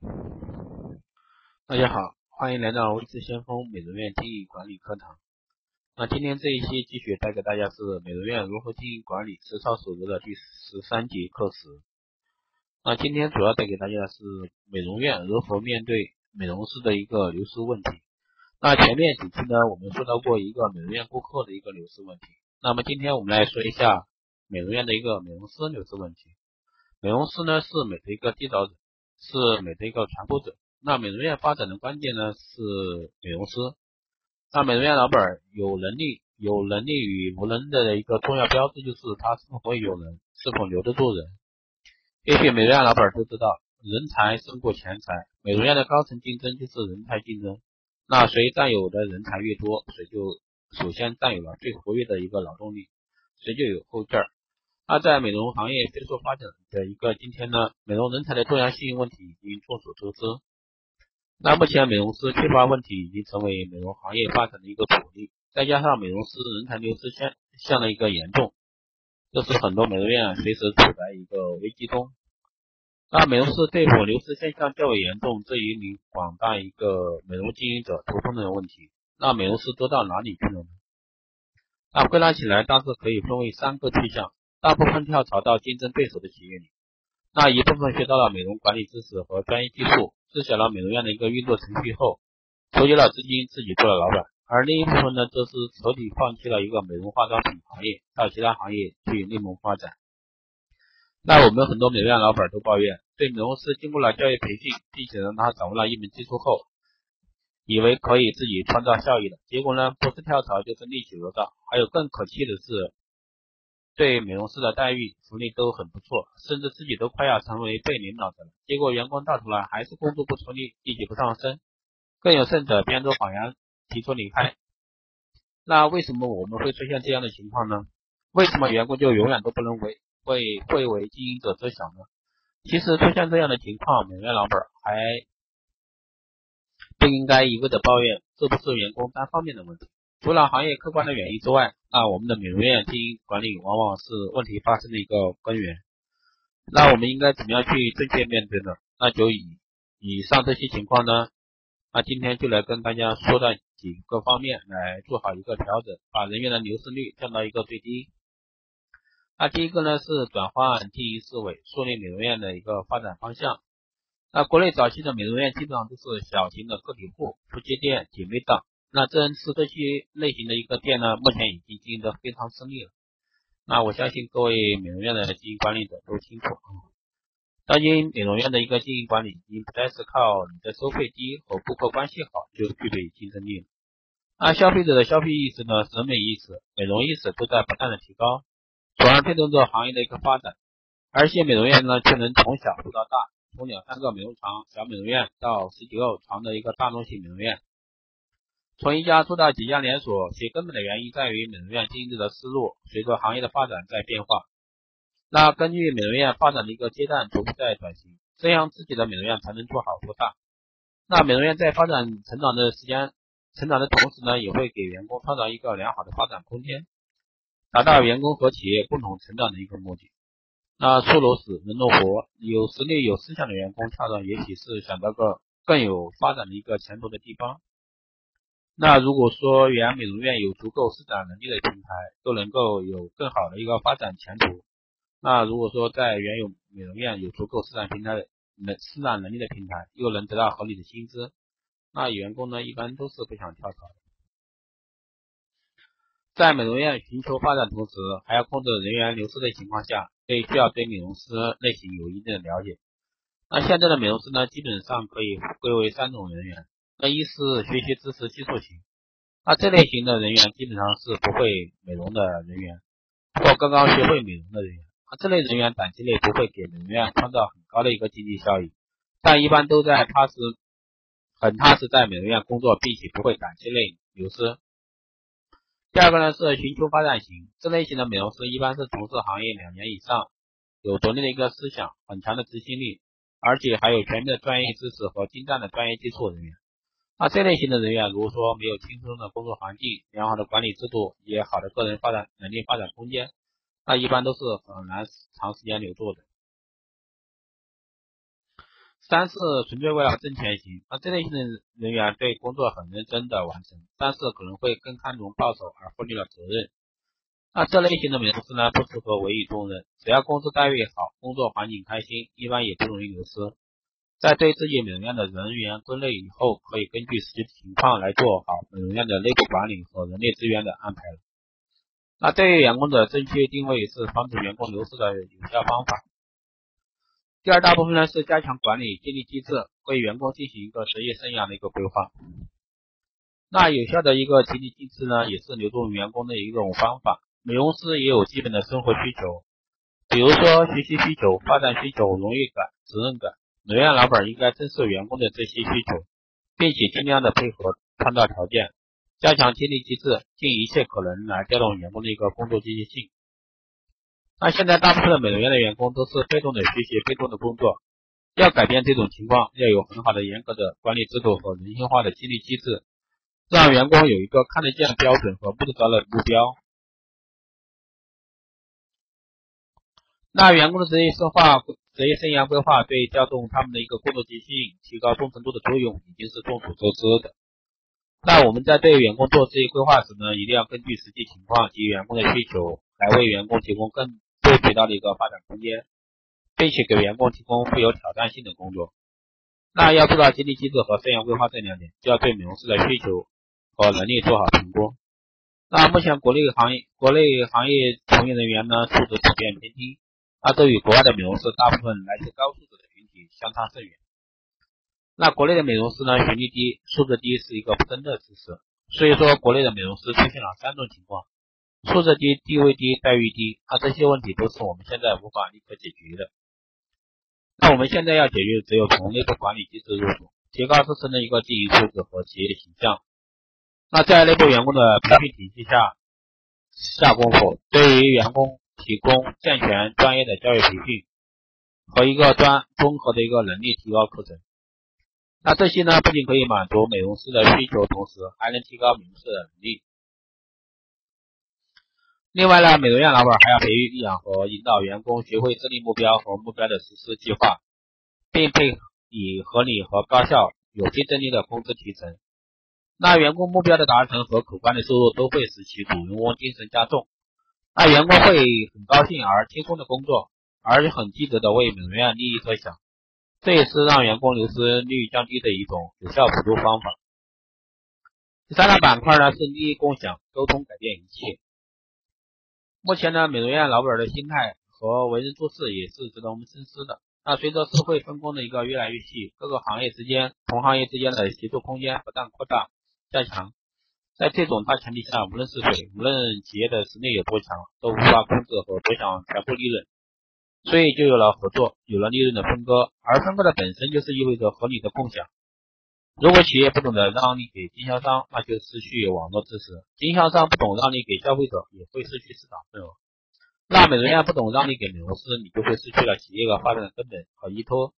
大家好，欢迎来到微智先锋美容院经营管理课堂。那今天这一期继续带给大家是美容院如何经营管理实操手册的第十三节课时。那今天主要带给大家的是美容院如何面对美容师的一个流失问题。那前面几期呢，我们说到过一个美容院顾客的一个流失问题。那么今天我们来说一下美容院的一个美容师流失问题。美容师呢是美的一个缔造者，是美的一个传播者。那美容院发展的关键呢是美容师。那美容院老板有能力、有能力与无能的一个重要标志就是他是否有人，是否留得住人。也许美容院老板都知道，人才胜过钱财。美容院的高层竞争就是人才竞争。那谁占有的人才越多，谁就首先占有了最活跃的一个劳动力，谁就有后劲儿。那在美容行业飞速发展的一个今天呢，美容人才的重要性问题已经众所周知。那目前美容师缺乏问题已经成为美容行业发展的一个阻力，再加上美容师人才流失现象的一个严重，这是很多美容院随时处在一个危机中。那美容师对否流失现象较为严重，这一名广大一个美容经营者头痛的问题。那美容师都到哪里去了呢？那归纳起来大致可以分为三个去向：大部分跳槽到竞争对手的企业里，那一部分学到了美容管理知识和专业技术。知晓了美容院的一个运作程序后，筹集了资金，自己做了老板；而另一部分呢，则是彻底放弃了一个美容化妆品行业，到其他行业去另谋发展。那我们很多美容院老板都抱怨，对美容师经过了教育培训，并且让他掌握了一门技术后，以为可以自己创造效益了，结果呢，不是跳槽就是另起炉灶。还有更可气的是。对美容师的待遇、福利都很不错，甚至自己都快要成为被领导的了。结果员工到头来还是工作不出力，业绩不上升，更有甚者编造谎言提出离开。那为什么我们会出现这样的情况呢？为什么员工就永远都不能为为会为经营者着想呢？其实出现这样的情况，美容院老板还不应该一味的抱怨，这不是员工单方面的问题。除了行业客观的原因之外，那我们的美容院经营管理往往是问题发生的一个根源。那我们应该怎么样去正确面对呢？那就以以上这些情况呢，那今天就来跟大家说的几个方面来做好一个调整，把人员的流失率降到一个最低。那第一个呢是转换经营思维，树立美容院的一个发展方向。那国内早期的美容院基本上都是小型的个体户、夫妻店、姐妹档。那真是这些类型的一个店呢，目前已经经营的非常顺利了。那我相信各位美容院的经营管理者都清楚啊。当今美容院的一个经营管理已经不再是靠你的收费低和顾客关系好就具备竞争力了。那消费者的消费意识呢、审美意识、美容意识都在不断的提高，从而推动着行业的一个发展。而且美容院呢，却能从小做到大，从两三个美容床小美容院到十几个床的一个大中型美容院。从一家做到几家连锁，其根本的原因在于美容院经营者的思路随着行业的发展在变化。那根据美容院发展的一个阶段逐步在转型，这样自己的美容院才能做好做大。那美容院在发展成长的时间成长的同时呢，也会给员工创造一个良好的发展空间，达到员工和企业共同成长的一个目的。那出炉死人弄活，有实力有思想的员工跳槽，也许是想到个更有发展的一个前途的地方。那如果说原美容院有足够施展能力的平台，都能够有更好的一个发展前途。那如果说在原有美容院有足够施展平台的能施展能力的平台，又能得到合理的薪资，那员工呢一般都是不想跳槽的。在美容院寻求发展同时，还要控制人员流失的情况下，对需要对美容师类型有一定的了解。那现在的美容师呢，基本上可以归为三种人员。那一是学习知识基础型，那这类型的人员基本上是不会美容的人员，或刚刚学会美容的人员。那这类人员短期内不会给美容院创造很高的一个经济效益，但一般都在踏实、很踏实在美容院工作，并且不会短期内流失。第二个呢是寻求发展型，这类型的美容师一般是从事行业两年以上，有独立的一个思想，很强的执行力，而且还有全面的专业知识和精湛的专业技术人员。那这类型的人员，如果说没有轻松的工作环境、良好的管理制度、也好的个人发展能力、发展空间，那一般都是很难长时间留住的。三是纯粹为了挣钱型。那这类型的人员对工作很认真的完成，但是可能会更看重报酬而忽略了责任。那这类型的美容师呢，不适合委以重任，只要工资待遇好，工作环境开心，一般也不容易流失。在对自己美容院的人员归类以后，可以根据实际情况来做好美容院的内部管理和人力资源的安排。那对于员工的正确定位是防止员工流失的有效方法。第二大部分呢是加强管理激励机制，为员工进行一个职业生涯的一个规划。那有效的一个激励机制呢，也是留住员工的一种方法。美容师也有基本的生活需求，比如说学习需求、发展需求、荣誉感、责任感。美容院老板应该正视员工的这些需求，并且尽量的配合创造条件，加强激励机制，尽一切可能来调动员工的一个工作积极性。那现在大部分的美容院的员工都是被动的学习、被动的工作，要改变这种情况，要有很好的、严格的管理制度和人性化的激励机制，让员工有一个看得见的标准和摸得着的目标。那员工的职业深化。职业生涯规划对调动他们的一个工作积极性、提高忠诚度的作用已经是众所周知的。那我们在对员工做职业规划时呢，一定要根据实际情况及员工的需求，来为员工提供更多渠道的一个发展空间，并且给员工提供富有挑战性的工作。那要做到激励机制和生涯规划这两点，就要对美容师的需求和能力做好评估。那目前国内行业国内行业从业人员呢，素质普遍偏低。那都与国外的美容师大部分来自高素质的群体相差甚远。那国内的美容师呢，学历低、素质低是一个不争的事实。所以说，国内的美容师出现了三种情况：素质低、地位低、待遇低。那这些问题都是我们现在无法立刻解决的。那我们现在要解决，只有从内部管理机制入手，提高自身的一个经营素质和企业的形象。那在内部员工的培训体系下下功夫，对于员工。提供健全专业的教育培训和一个专综合的一个能力提高课程。那这些呢，不仅可以满足美容师的需求，同时还能提高美容师的能力。另外呢，美容院老板还要培育养和引导员工学会制定目标和目标的实施计划，并配以合理和高效、有竞争力的工资提成。那员工目标的达成和可观的收入都会使其主人翁精神加重。那员工会很高兴而轻松的工作，而且很积极的为美容院利益着想，这也是让员工流失率降低的一种有效辅助方法。第三大板块呢是利益共享，沟通改变一切。目前呢，美容院老板的心态和为人做事也是值得我们深思的。那随着社会分工的一个越来越细，各个行业之间、同行业之间的协作空间不断扩大、加强。在这种大前提下，无论是谁，无论企业的实力有多强，都无法控制和多享全部利润，所以就有了合作，有了利润的分割，而分割的本身就是意味着合理的共享。如果企业不懂得让利给经销商，那就失去网络支持；经销商不懂让利给消费者，也会失去市场份额。那美容院不懂让利给美容师，你就会失去了企业的发展的根本和依托。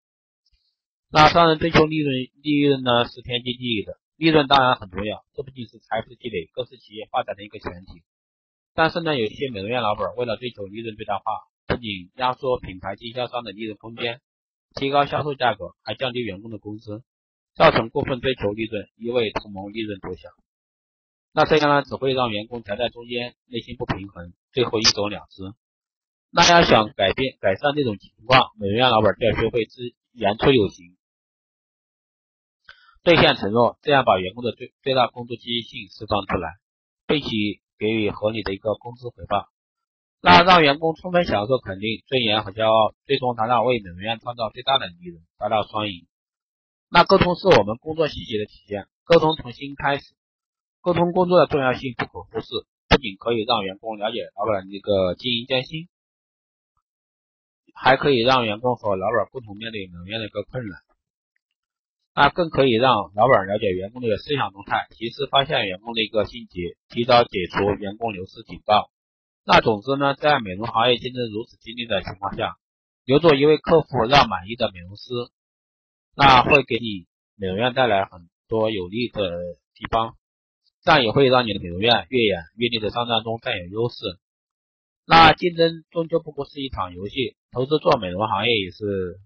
那商人追求利润，利润呢是天经地义的。利润当然很重要，这不仅是财富积累，更是企业发展的一个前提。但是呢，有些美容院老板为了追求利润最大化，不仅压缩品牌经销商的利润空间，提高销售价格，还降低员工的工资，造成过分追求利润，一味图谋利润多享。那这样呢，只会让员工夹在中间，内心不平衡，最后一走了之。那要想改变改善这种情况，美容院老板就要学会知言出有行。兑现承诺，这样把员工的最最大工作积极性释放出来，并且给予合理的一个工资回报，那让员工充分享受肯定、尊严和骄傲，最终达到为美容院创造最大的利润，达到双赢。那沟通是我们工作细节的体现，沟通从心开始，沟通工作的重要性不可忽视，不仅可以让员工了解老板的一个经营艰辛，还可以让员工和老板共同面对美容院的一个困难。那更可以让老板了解员工的思想动态，及时发现员工的一个心结，提早解除员工流失警告。那总之呢，在美容行业竞争如此激烈的情况下，留住一位客户让满意的美容师，那会给你美容院带来很多有利的地方，这样也会让你的美容院越演越烈的商战中占有优势。那竞争终究不过是一场游戏，投资做美容行业也是。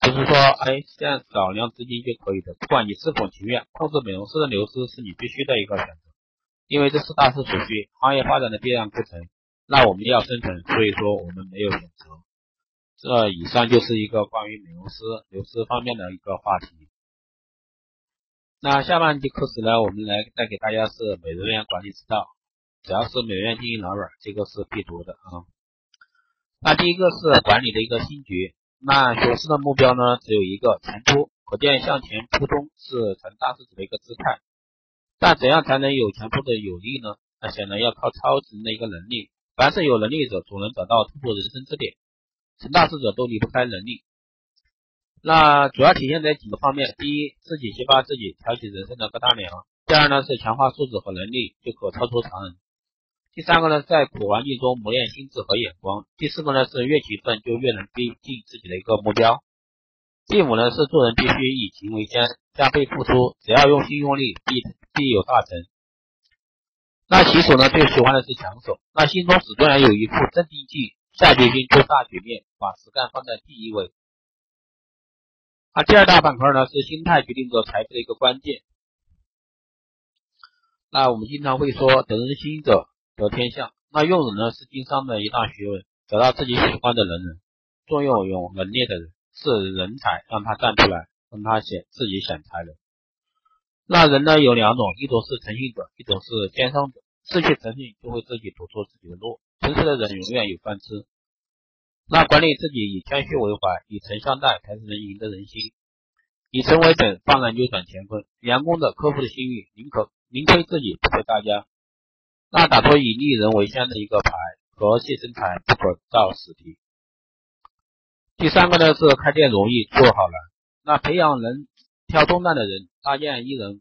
就是说哎这样少量资金就可以的，不管你是否情愿，控制美容师的流失是你必须的一个选择，因为这是大势所趋，行业发展的必然过程。那我们要生存，所以说我们没有选择。这以上就是一个关于美容师流失方面的一个话题。那下半节课时呢，我们来带给大家是美容院管理之道，只要是美容院经营老板，这个是必读的啊。那第一个是管理的一个心诀。那学师的目标呢，只有一个前扑，可见向前扑通是成大事者的一个姿态。但怎样才能有前扑的有力呢？那显然要靠超人的一个能力。凡是有能力者，总能找到突破人生之点。成大事者都离不开能力。那主要体现在几个方面：第一，自己激发自己，挑起人生的各大梁；第二呢，是强化素质和能力，就可超出常人；第三个呢，在苦环境中磨练心智和眼光；第四个呢，是越勤奋就越能逼近自己的一个目标；第五呢，是做人必须以勤为先，加倍付出，只要用心用力，必必有大成。那棋手呢，最喜欢的是强手，那心中始终要有一副镇定剂，下决心做大局面，把实干放在第一位。那第二大板块呢，是心态决定着财富的一个关键。那我们经常会说，得人心者得天下。那用人呢，是经商的一大学问。找到自己喜欢的人，重用有能力的人，是人才，让他站出来，让他显自己显才的。那人呢，有两种，一种是诚信者，一种是奸商者。失去诚信，就会自己堵住自己的路。诚实的人永远有饭吃。那管理自己以谦虚为怀，以诚相待，才是能赢得人心。以诚为本，方能扭转乾坤。员工的、客户的信誉，宁可宁亏自己，不亏大家。那打破以利人为先的一个牌，和气生财，不可造死题。第三个呢是开店容易，做好难。那培养能挑重担的人，搭建一人，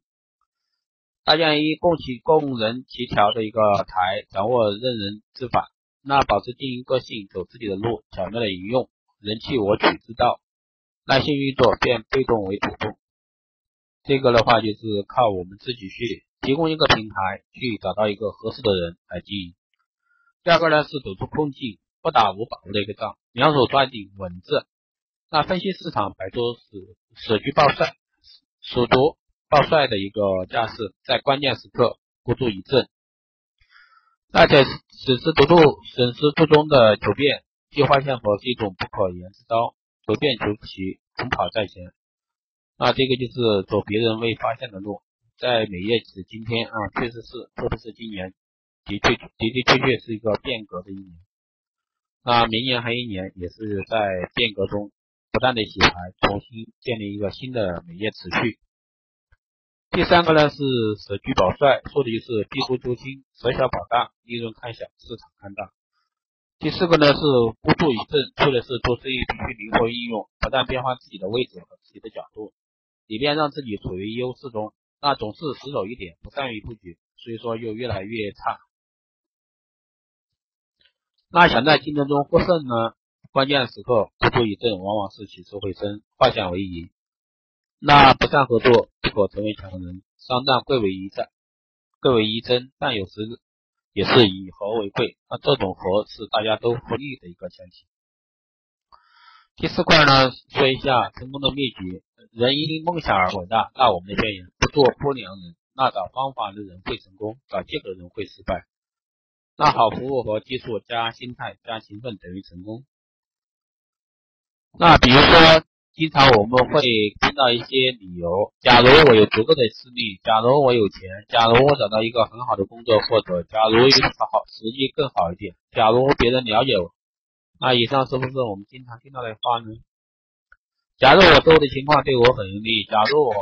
搭建一共其供人协调的一个台，掌握任人之法。那保持经营个性，走自己的路，巧妙的引用人气我取之道，耐心运作，变被动为主动。这个的话就是靠我们自己去提供一个平台，去找到一个合适的人来经营。第二个呢是走出困境，不打无把握的一个仗，两手抓紧稳字。那分析市场，摆脱死死局暴帅、死夺抱帅的一个架势，在关键时刻孤注一掷。那在此时独度审时度中的求变，计划性和是一种不可言之招，求变求奇，奔跑在前。那这个就是走别人未发现的路。在美业的今天啊，确实是，特别是今年，的确的的确确是一个变革的一年。那明年还一年，也是在变革中不断的洗牌，重新建立一个新的美业持续。第三个呢是舍居保帅，说的就是低估救轻，舍小保大，利润看小，市场看大。第四个呢是孤注一掷，说的是做生意必须灵活应用，不断变换自己的位置和自己的角度，以便让自己处于优势中。那总是死守一点，不善于布局，所以说又越来越差。那想在竞争中获胜呢，关键时刻孤注一掷，往往是起死回生，化险为夷。那不善合作，不可成为强人。商战贵为一战，贵为一争，但有时也是以和为贵。那这种和是大家都获利的一个前提。第四块呢，说一下成功的秘诀。人因梦想而伟大。那我们的宣言：做不良人。那找方法的人会成功，找借口的人会失败。那好服务和技术加心态加勤奋等于成功。那比如说。经常我们会听到一些理由，假如我有足够的实力，假如我有钱，假如我找到一个很好的工作，或者假如有好实际更好一点，假如别人了解我，那以上是不是我们经常听到的话呢？假如我周围的情况对我很有利，假如我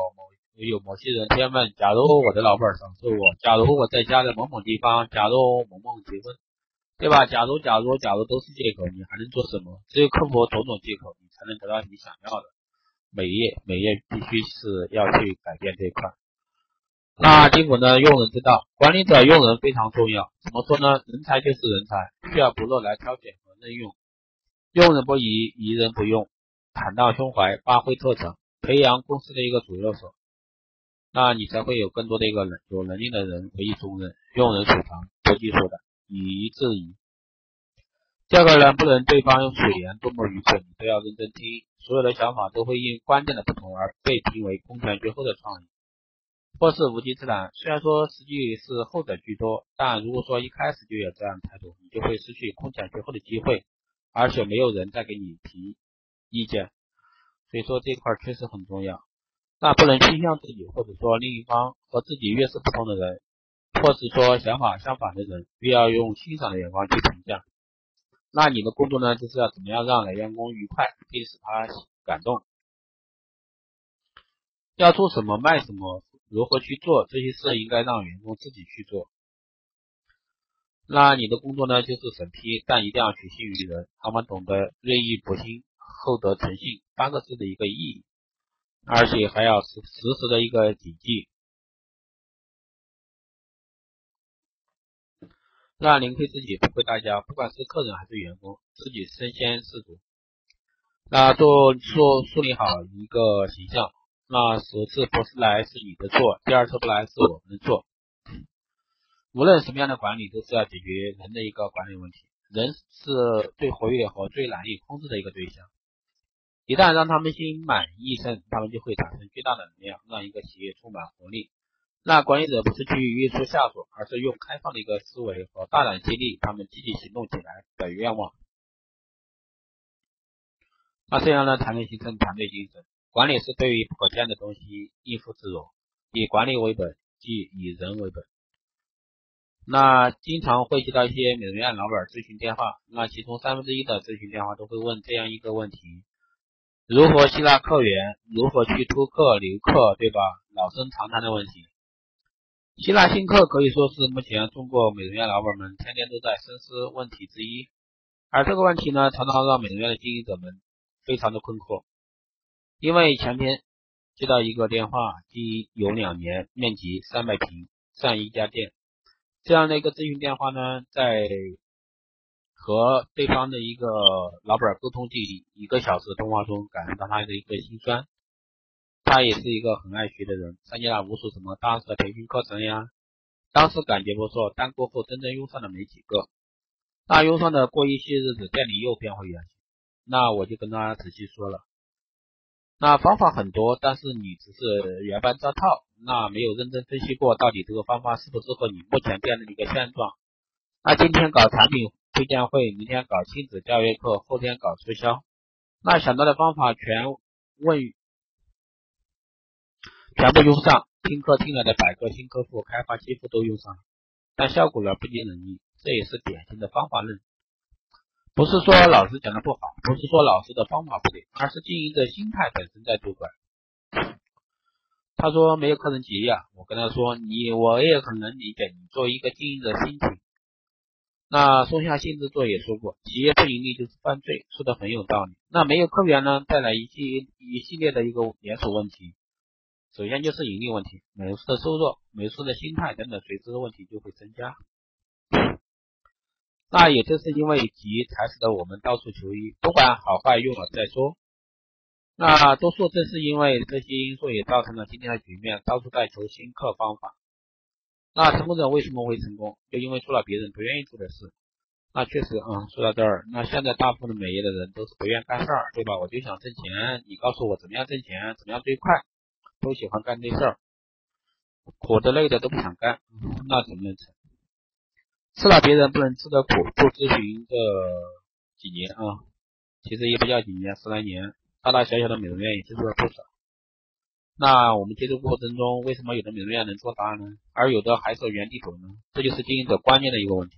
也有某些人天分，假如我的老板赏识我，假如我在家的某某地方，假如某某结婚。对吧？假如假如假如都是借口，你还能做什么？只有克服种种借口，你才能得到你想要的。美业美业必须是要去改变这一块。那第五呢？用人之道，管理者用人非常重要。怎么说呢？人才就是人才，需要不落来挑选和任用。用人不疑，疑人不用。坦荡胸怀，发挥特长，培养公司的一个主要手，那你才会有更多的一个人有能力的人委以重任，用人处长，不计数的。以夷制夷。第二个呢，不能对方所言多么愚蠢，你都要认真听。所有的想法都会因观点的不同而被评为空前绝后的创意，或是无稽之谈。虽然说实际是后者居多，但如果说一开始就有这样的态度，你就会失去空前绝后的机会，而且没有人再给你提意见。所以说这块确实很重要。那不能倾向自己，或者说另一方和自己越是不同的人，或是说想法相反的人，越要用欣赏的眼光去评价。那你的工作呢，就是要怎么样让员工愉快，并使他感动。要做什么，卖什么，如何去做，这些事应该让员工自己去做。那你的工作呢，就是审批，但一定要取信于人，他们懂得锐意博心，厚德诚信八个字的一个意义。而且还要时时时的一个谨记，让您亏自己不亏大家，不管是客人还是员工，自己身先士卒。那做做树立好一个形象，那首次不是来是你的错，第二次不来是我们的错。无论什么样的管理，都是要解决人的一个管理问题，人是最活跃和最难以控制的一个对象。一旦让他们心满意足，他们就会产生巨大的能量，让一个企业充满活力。那管理者不是去约束下属，而是用开放的一个思维和大胆激励他们积极行动起来的愿望。那这样呢，才能形成团队精神。管理是对于可见的东西应付自如，以管理为本，即以人为本。那经常会接到一些美容院老板咨询电话，那其中三分之一的咨询电话都会问这样一个问题。如何吸纳客源？如何去突客留客，对吧？老生常谈的问题。吸纳新客可以说是目前中国美容院老板们天天都在深思问题之一。而这个问题呢，常常让美容院的经营者们非常的困惑。因为前天接到一个电话，经有两年，面积三百平，上一家店，这样的一个咨询电话呢，在。和对方的一个老板沟通近一个小时的通话中，感受到他的一个心酸。他也是一个很爱学的人，参加了无数什么大师的培训课程呀。当时感觉不错，但过后真正用上的没几个。那用上的过一些日子，店里又变回原形。那我就跟他仔细说了，那方法很多，但是你只是原班照套，那没有认真分析过到底这个方法适不适合你目前店的一个现状。那今天搞产品。推荐会，明天搞亲子教育课，后天搞促销。那想到的方法全问，全部用上。听课听来的百个新客户，开发几乎都用上了，但效果呢不尽人意。这也是典型的方法论。不是说老师讲的不好，不是说老师的方法不对，而是经营者心态本身在作怪。他说没有客人结呀，我跟他说你我也很能理解你作为一个经营者心情。那松下幸之助也说过，企业不盈利就是犯罪，说的很有道理。那没有客源呢，带来一系一系列的一个连锁问题。首先就是盈利问题，美术的收入、美术的心态等等随之的问题就会增加。那也正是因为急，才使得我们到处求医，不管好坏用了再说。那多数正是因为这些因素，也造成了今天的局面，到处在求新客方法。那成功者为什么会成功？就因为做了别人不愿意做的事。那确实，嗯，说到这儿，那现在大部分的美业的人都是不愿干事儿，对吧？我就想挣钱，你告诉我怎么样挣钱，怎么样最快，都喜欢干这事儿，苦的累的都不想干，那怎么能成？吃了别人不能吃的苦，做咨询这几年啊，其实也不叫几年，十来年，大大小小的美容院也接触了不少。那我们接触过程中，为什么有的美容院能做大呢？而有的还是原地走呢？这就是经营者观念的一个问题。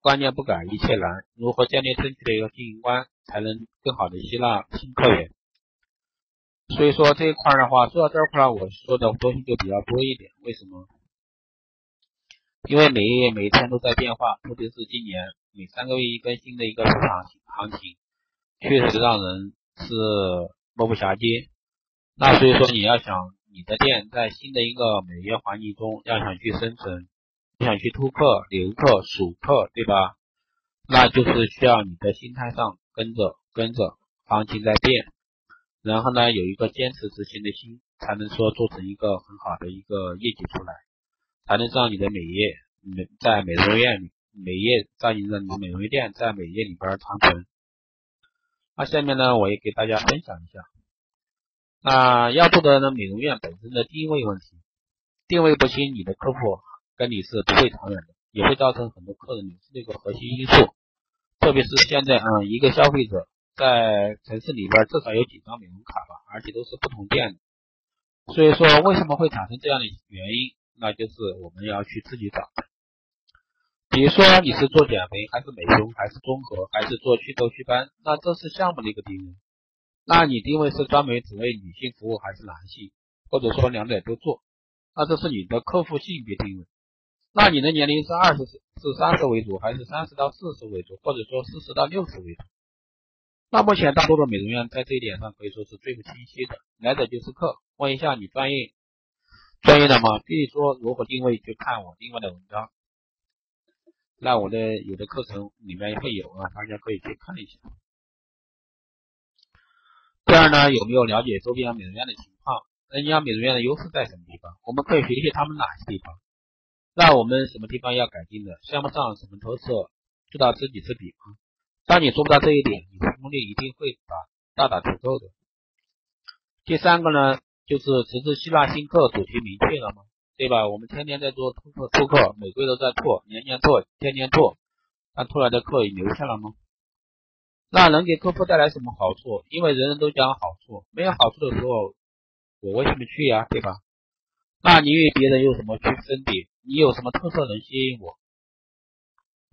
观念不改，一切难。如何建立正确的一个经营观，才能更好的吸纳新客源？所以说这一块的话，说到这块我说的东西就比较多一点。为什么？因为每一每一天都在变化，特别是今年每三个月一更新的一个市场行情，确实让人是目不暇接。那所以说，你要想你的店在新的一个美业环境中要想去生存，你想去突客、留客、数客，对吧？那就是需要你的心态上跟着跟着行情在变，然后呢有一个坚持执行的心，才能说做成一个很好的一个业绩出来，才能让你的美业美在美容院里美业在你的美容店在美业里边长存。那下面呢，我也给大家分享一下，那要做的呢，美容院本身的定位问题，定位不清，你的客户跟你是不会长远的，也会造成很多客人流失的一个核心因素。特别是现在，嗯，一个消费者在城市里边至少有几张美容卡吧，而且都是不同店的。所以说，为什么会产生这样的原因？那就是我们要去自己找。比如说你是做减肥，还是美胸，还是综合，还是做祛痘祛斑，那这是项目的一个定位。那你定位是专门只为女性服务，还是男性，或者说两者都做？那这是你的客户性别定位。那你的年龄是二十至三十为主，还是三十到四十为主，或者说四十到六十为主？那目前大多的美容院在这一点上可以说是最不清晰的。来者就是客，问一下你专业专业的吗？至于说如何定位，就看我另外的文章。那我的有的课程里面会有啊，大家可以去看一下。二呢，有没有了解周边美容院的情况？人家美容院的优势在什么地方？我们可以学习他们哪些地方？那我们什么地方要改进的？项目上什么特色？知道知己知彼吗？当你做不到这一点，你成功率一定会打大打折扣的。第三个呢，就是此次吸纳新客主题明确了吗？对吧？我们天天在做拓客，拓客每个月都在拓，年年拓，天天拓，那拓来的客也留下了吗？那能给客户带来什么好处？因为人人都讲好处，没有好处的时候，我为什么去呀？对吧？那你与别人有什么区分点？你有什么特色能吸引我？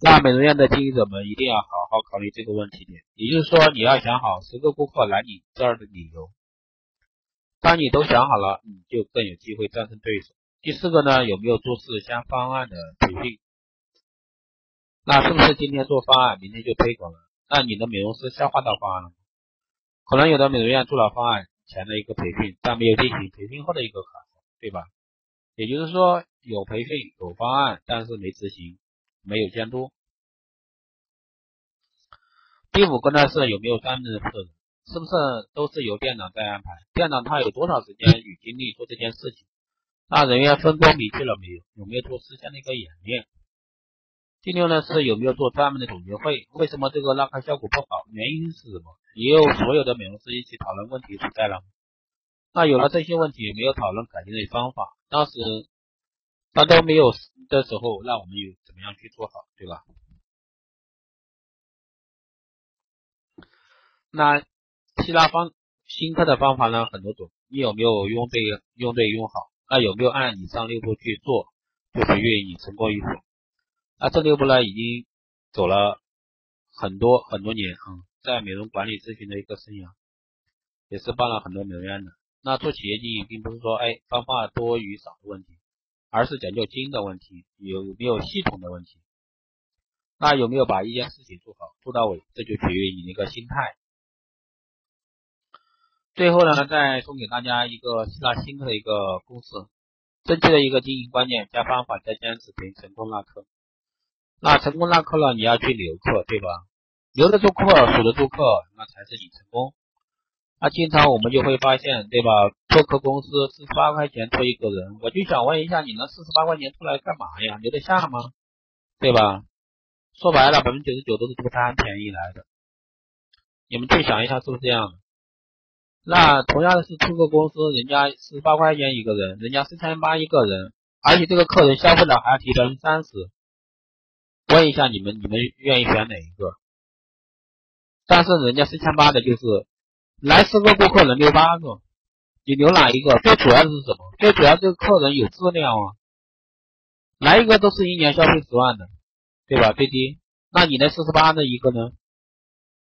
那美容院的经营者们一定要好好考虑这个问题点，也就是说，你要想好十个顾客来你这儿的理由。当你都想好了，你就更有机会战胜对手。第四个呢，有没有做事先方案的培训？那是不是今天做方案，明天就推广了？那你的美容师消化到方案了吗？可能有的美容院做了方案前的一个培训，但没有进行培训后的一个考核，对吧？也就是说，有培训有方案，但是没执行，没有监督。第五个呢是有没有专门的负责人？是不是都是由店长在安排？店长他有多少时间与精力做这件事情？那人员分工明确了没有？有没有做事先的一个演练？第六呢是有没有做专门的总结会？为什么这个拉开效果不好？原因是什么？也有所有的美容师一起讨论问题所在了。那有了这些问题，没有讨论改进的方法，当时他都没有的时候，那我们又怎么样去做好，对吧？那吸纳方新客的方法呢很多种，你有没有用对用对用好？那有没有按以上六步去做，就是愿意成功一组。那这六步呢，已经走了很多很多年啊，在美容管理咨询的一个生涯，也是帮了很多美容院的。那做企业经营，并不是说哎方法多与少的问题，而是讲究精的问题，有没有系统的问题。那有没有把一件事情做好做到位，这就取决于你的一个心态。最后呢，再送给大家一个希腊新客的一个公式，正确的一个经营观念加方法加坚持等于成功拉客。那成功拉客了，你要去留客，对吧？留得住客，守得住客，那才是你成功。那经常我们就会发现，对吧？拓客公司四十八块钱拖一个人，我就想问一下，你那四十八块钱出来干嘛呀？留得下吗？对吧？说白了，百分之九十九都是图贪便宜来的。你们去想一下，是不是这样？那同样是出个公司，人家十八块钱一个人，人家四千八一个人，而且这个客人消费了还要提百分之三十。问一下你们，你们愿意选哪一个？但是人家四千八的就是来十个顾客能留八个，你留哪一个？最主要的是什么？最主要这个客人有质量啊，来一个都是一年消费十万的，对吧？最低，那你那四十八的一个呢？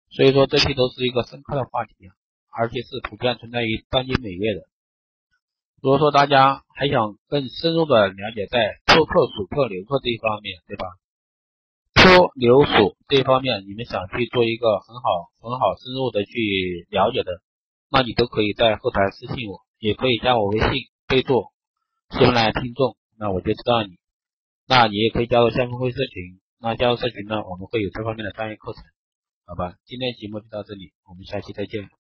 所以说这些都是一个深刻的话题。而且是普遍存在于当今美业的。如果说大家还想更深入的了解在拓客、主客、留客这一方面，对吧？托留属这方面，你们想去做一个很好、很好深入的去了解的，那你都可以在后台私信我，也可以加我微信，备注“喜马拉雅听众”，那我就知道你。那你也可以加入下分会社群，那加入社群呢，我们会有这方面的专业课程，好吧？今天节目就到这里，我们下期再见。